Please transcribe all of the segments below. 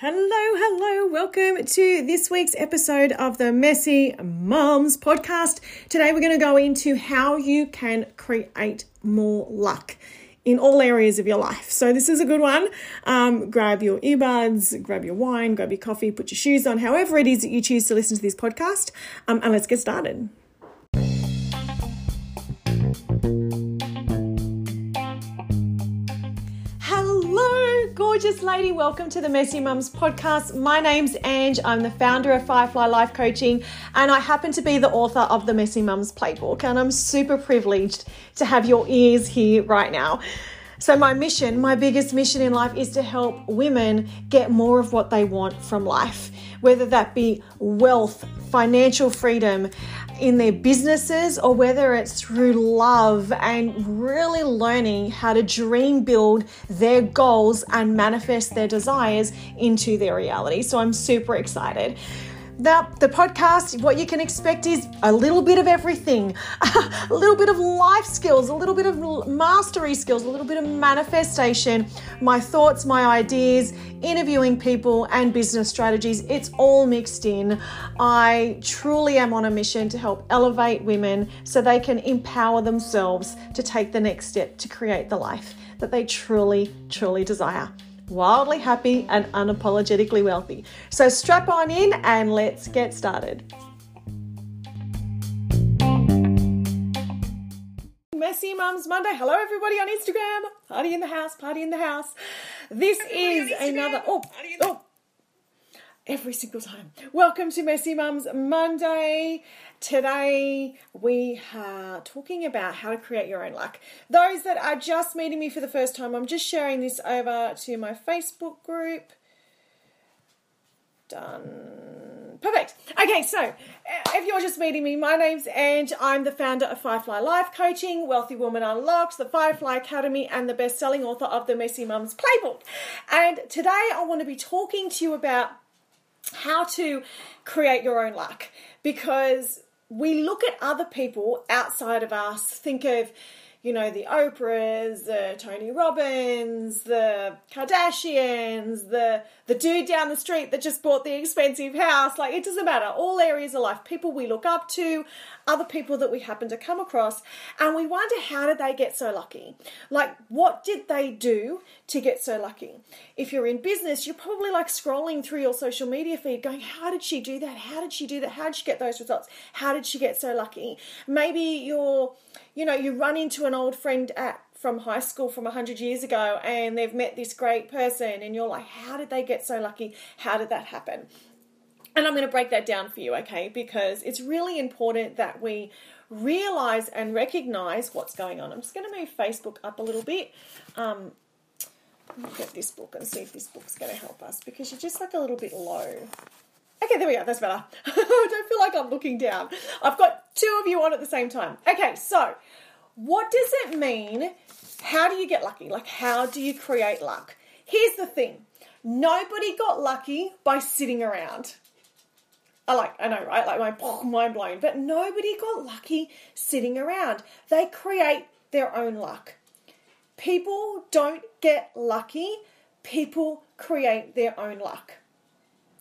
Hello, hello, welcome to this week's episode of the Messy Mums podcast. Today we're going to go into how you can create more luck in all areas of your life. So, this is a good one. Um, grab your earbuds, grab your wine, grab your coffee, put your shoes on, however it is that you choose to listen to this podcast, um, and let's get started. Gorgeous lady. Welcome to the Messy Mums podcast. My name's Ange. I'm the founder of Firefly Life Coaching, and I happen to be the author of the Messy Mums Playbook. And I'm super privileged to have your ears here right now. So, my mission, my biggest mission in life is to help women get more of what they want from life, whether that be wealth, financial freedom in their businesses, or whether it's through love and really learning how to dream build their goals and manifest their desires into their reality. So, I'm super excited. Now, the podcast, what you can expect is a little bit of everything a little bit of life skills, a little bit of mastery skills, a little bit of manifestation, my thoughts, my ideas, interviewing people, and business strategies. It's all mixed in. I truly am on a mission to help elevate women so they can empower themselves to take the next step to create the life that they truly, truly desire wildly happy, and unapologetically wealthy. So strap on in and let's get started. Messy Mums Monday. Hello, everybody on Instagram. Party in the house, party in the house. This everybody is another. Oh, oh, every single time. Welcome to Messy Mums Monday. Today we are talking about how to create your own luck. Those that are just meeting me for the first time, I'm just sharing this over to my Facebook group. Done. Perfect. Okay, so uh, if you're just meeting me, my name's Ange. I'm the founder of Firefly Life Coaching, Wealthy Woman Unlocked, the Firefly Academy, and the best selling author of the Messy Mums Playbook. And today I want to be talking to you about how to create your own luck because we look at other people outside of us, think of you know, the Oprahs, the Tony Robbins, the Kardashians, the the dude down the street that just bought the expensive house. Like it doesn't matter. All areas of life, people we look up to, other people that we happen to come across, and we wonder how did they get so lucky? Like what did they do to get so lucky? If you're in business, you're probably like scrolling through your social media feed going, how did she do that? How did she do that? How did she get those results? How did she get so lucky? Maybe you're you know, you run into an old friend at from high school from 100 years ago and they've met this great person and you're like how did they get so lucky how did that happen and i'm going to break that down for you okay because it's really important that we realize and recognize what's going on i'm just going to move facebook up a little bit um, get this book and see if this book's going to help us because you're just like a little bit low Okay, there we go. That's better. I don't feel like I'm looking down. I've got two of you on at the same time. Okay, so what does it mean? How do you get lucky? Like, how do you create luck? Here's the thing nobody got lucky by sitting around. I like, I know, right? Like, my mind blown. But nobody got lucky sitting around. They create their own luck. People don't get lucky, people create their own luck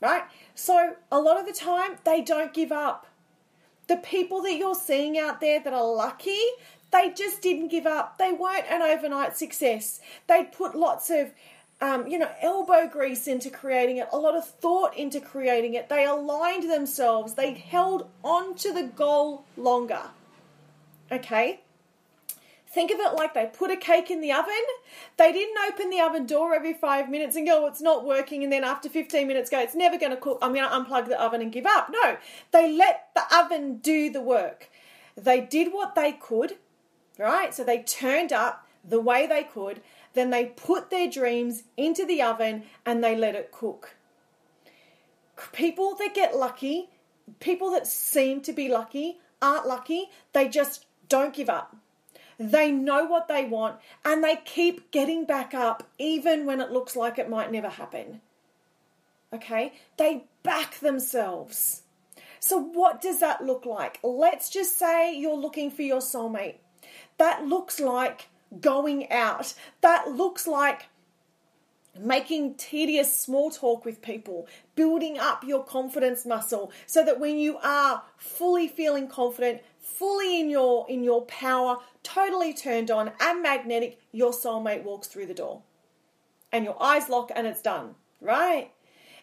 right? So a lot of the time, they don't give up. The people that you're seeing out there that are lucky, they just didn't give up. They weren't an overnight success. They put lots of um, you know, elbow grease into creating it, a lot of thought into creating it. They aligned themselves, they held on to the goal longer. Okay? Think of it like they put a cake in the oven. They didn't open the oven door every five minutes and go, oh, it's not working. And then after 15 minutes, go, it's never going to cook. I'm going to unplug the oven and give up. No, they let the oven do the work. They did what they could, right? So they turned up the way they could. Then they put their dreams into the oven and they let it cook. People that get lucky, people that seem to be lucky, aren't lucky. They just don't give up. They know what they want and they keep getting back up even when it looks like it might never happen. Okay? They back themselves. So, what does that look like? Let's just say you're looking for your soulmate. That looks like going out. That looks like making tedious small talk with people, building up your confidence muscle so that when you are fully feeling confident, fully in your in your power, totally turned on and magnetic, your soulmate walks through the door. And your eyes lock and it's done, right?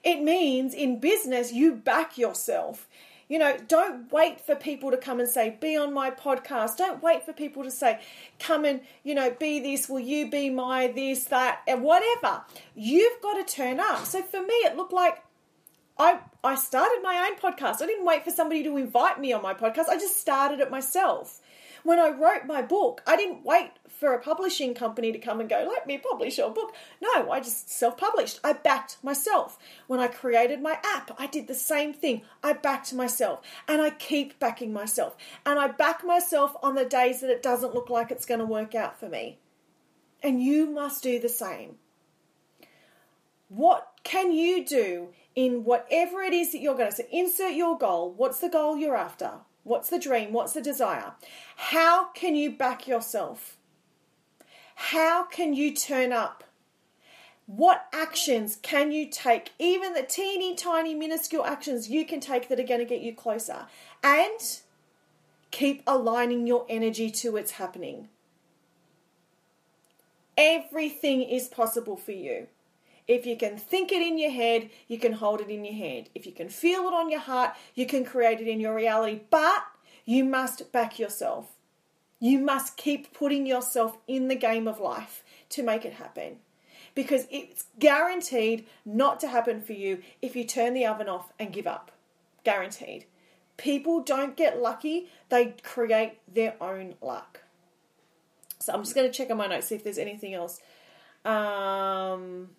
It means in business you back yourself. You know, don't wait for people to come and say, be on my podcast. Don't wait for people to say, come and, you know, be this, will you be my this, that, and whatever. You've got to turn up. So for me, it looked like I I started my own podcast. I didn't wait for somebody to invite me on my podcast. I just started it myself. When I wrote my book, I didn't wait for a publishing company to come and go, let me publish your book. No, I just self published. I backed myself. When I created my app, I did the same thing. I backed myself and I keep backing myself. And I back myself on the days that it doesn't look like it's going to work out for me. And you must do the same. What can you do in whatever it is that you're going to so insert your goal? What's the goal you're after? What's the dream? What's the desire? How can you back yourself? How can you turn up? What actions can you take? Even the teeny tiny minuscule actions you can take that are going to get you closer. And keep aligning your energy to what's happening. Everything is possible for you. If you can think it in your head, you can hold it in your hand. If you can feel it on your heart, you can create it in your reality. But you must back yourself. You must keep putting yourself in the game of life to make it happen. Because it's guaranteed not to happen for you if you turn the oven off and give up. Guaranteed. People don't get lucky, they create their own luck. So I'm just going to check on my notes, see if there's anything else. Um,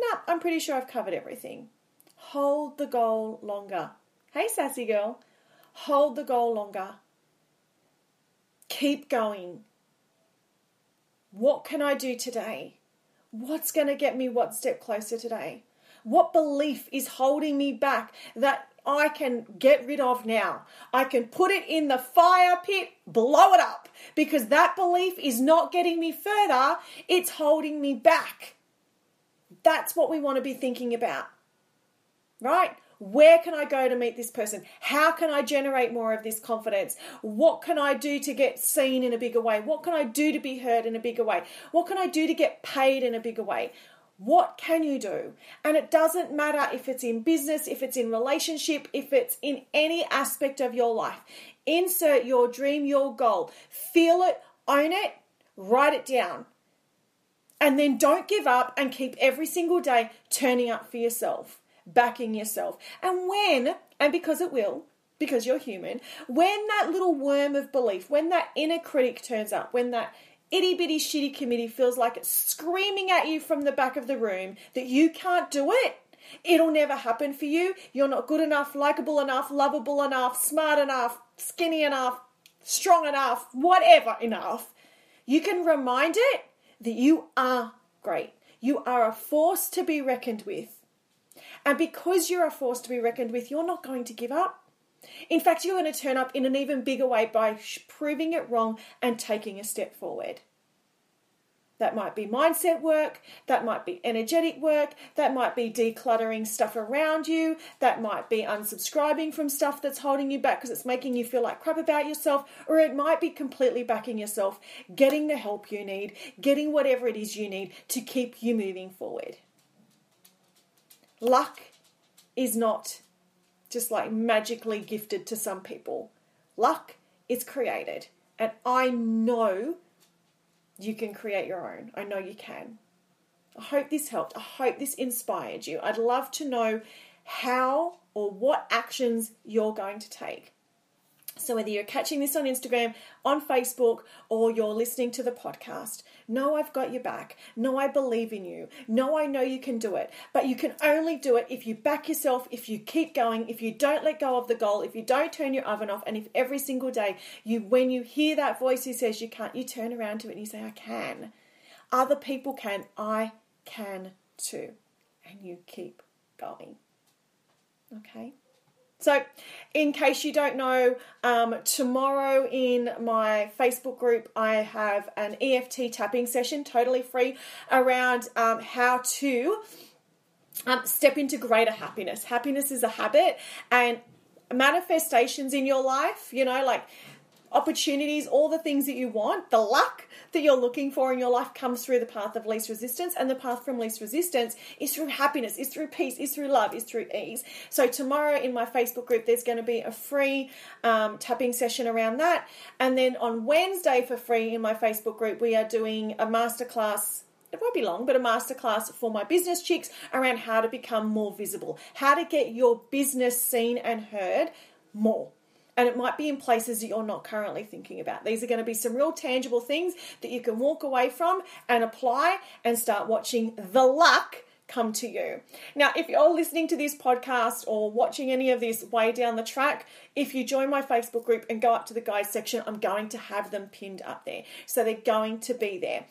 no, I'm pretty sure I've covered everything. Hold the goal longer. Hey, sassy girl. Hold the goal longer. Keep going. What can I do today? What's going to get me one step closer today? What belief is holding me back that I can get rid of now? I can put it in the fire pit, blow it up, because that belief is not getting me further, it's holding me back. That's what we want to be thinking about. Right? Where can I go to meet this person? How can I generate more of this confidence? What can I do to get seen in a bigger way? What can I do to be heard in a bigger way? What can I do to get paid in a bigger way? What can you do? And it doesn't matter if it's in business, if it's in relationship, if it's in any aspect of your life. Insert your dream, your goal. Feel it, own it, write it down. And then don't give up and keep every single day turning up for yourself, backing yourself. And when, and because it will, because you're human, when that little worm of belief, when that inner critic turns up, when that itty bitty shitty committee feels like it's screaming at you from the back of the room that you can't do it, it'll never happen for you. You're not good enough, likable enough, lovable enough, smart enough, skinny enough, strong enough, whatever enough. You can remind it that you are great. You are a force to be reckoned with. And because you're a force to be reckoned with, you're not going to give up. In fact, you're going to turn up in an even bigger way by proving it wrong and taking a step forward. That might be mindset work, that might be energetic work, that might be decluttering stuff around you, that might be unsubscribing from stuff that's holding you back because it's making you feel like crap about yourself, or it might be completely backing yourself, getting the help you need, getting whatever it is you need to keep you moving forward. Luck is not just like magically gifted to some people, luck is created. And I know you can create your own. I know you can. I hope this helped. I hope this inspired you. I'd love to know how or what actions you're going to take. So, whether you're catching this on Instagram, on Facebook, or you're listening to the podcast, know I've got your back. Know I believe in you. Know I know you can do it. But you can only do it if you back yourself, if you keep going, if you don't let go of the goal, if you don't turn your oven off, and if every single day you, when you hear that voice who says you can't, you turn around to it and you say, I can. Other people can. I can too. And you keep going. Okay? So, in case you don't know, um, tomorrow in my Facebook group, I have an EFT tapping session, totally free, around um, how to um, step into greater happiness. Happiness is a habit, and manifestations in your life, you know, like opportunities, all the things that you want, the luck that you're looking for in your life comes through the path of least resistance. And the path from least resistance is through happiness, is through peace, is through love, is through ease. So, tomorrow in my Facebook group, there's going to be a free um, tapping session around that. And then on Wednesday, for free in my Facebook group, we are doing a masterclass it won't be long, but a masterclass for my business chicks around how to become more visible, how to get your business seen and heard more and it might be in places that you're not currently thinking about. These are going to be some real tangible things that you can walk away from and apply and start watching the luck come to you. Now, if you're listening to this podcast or watching any of this way down the track, if you join my Facebook group and go up to the guide section, I'm going to have them pinned up there. So they're going to be there.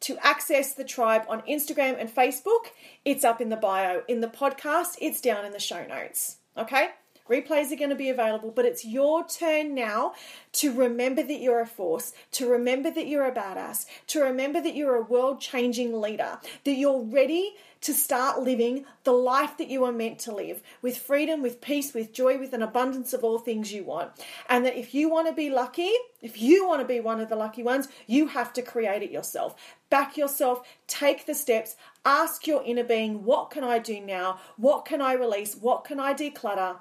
To access the tribe on Instagram and Facebook, it's up in the bio. In the podcast, it's down in the show notes. Okay? Replays are going to be available, but it's your turn now to remember that you're a force, to remember that you're a badass, to remember that you're a world changing leader, that you're ready to start living the life that you are meant to live with freedom, with peace, with joy, with an abundance of all things you want. And that if you want to be lucky, if you want to be one of the lucky ones, you have to create it yourself. Back yourself, take the steps, ask your inner being, what can I do now? What can I release? What can I declutter?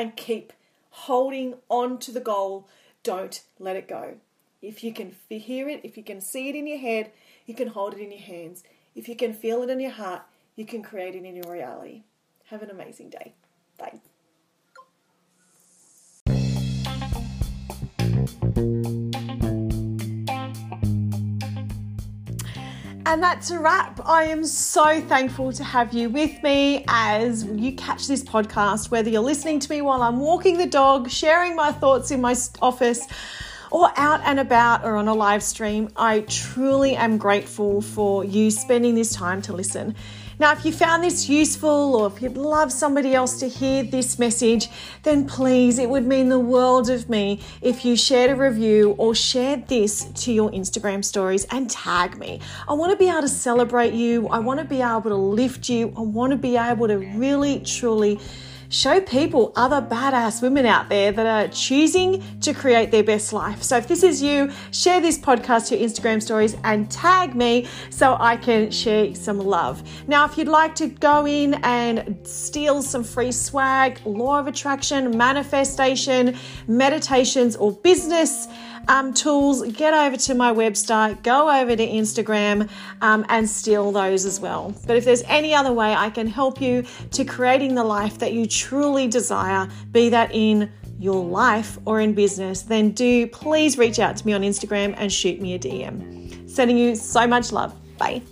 And keep holding on to the goal. Don't let it go. If you can hear it, if you can see it in your head, you can hold it in your hands. If you can feel it in your heart, you can create it in your reality. Have an amazing day. Bye. And that's a wrap. I am so thankful to have you with me as you catch this podcast, whether you're listening to me while I'm walking the dog, sharing my thoughts in my office, or out and about or on a live stream. I truly am grateful for you spending this time to listen. Now, if you found this useful or if you'd love somebody else to hear this message, then please, it would mean the world of me if you shared a review or shared this to your Instagram stories and tag me. I want to be able to celebrate you. I want to be able to lift you. I want to be able to really, truly show people other badass women out there that are choosing to create their best life. So if this is you, share this podcast to your Instagram stories and tag me so I can share some love. Now, if you'd like to go in and steal some free swag, law of attraction, manifestation, meditations, or business, um, tools, get over to my website, go over to Instagram um, and steal those as well. But if there's any other way I can help you to creating the life that you truly desire, be that in your life or in business, then do please reach out to me on Instagram and shoot me a DM. Sending you so much love. Bye.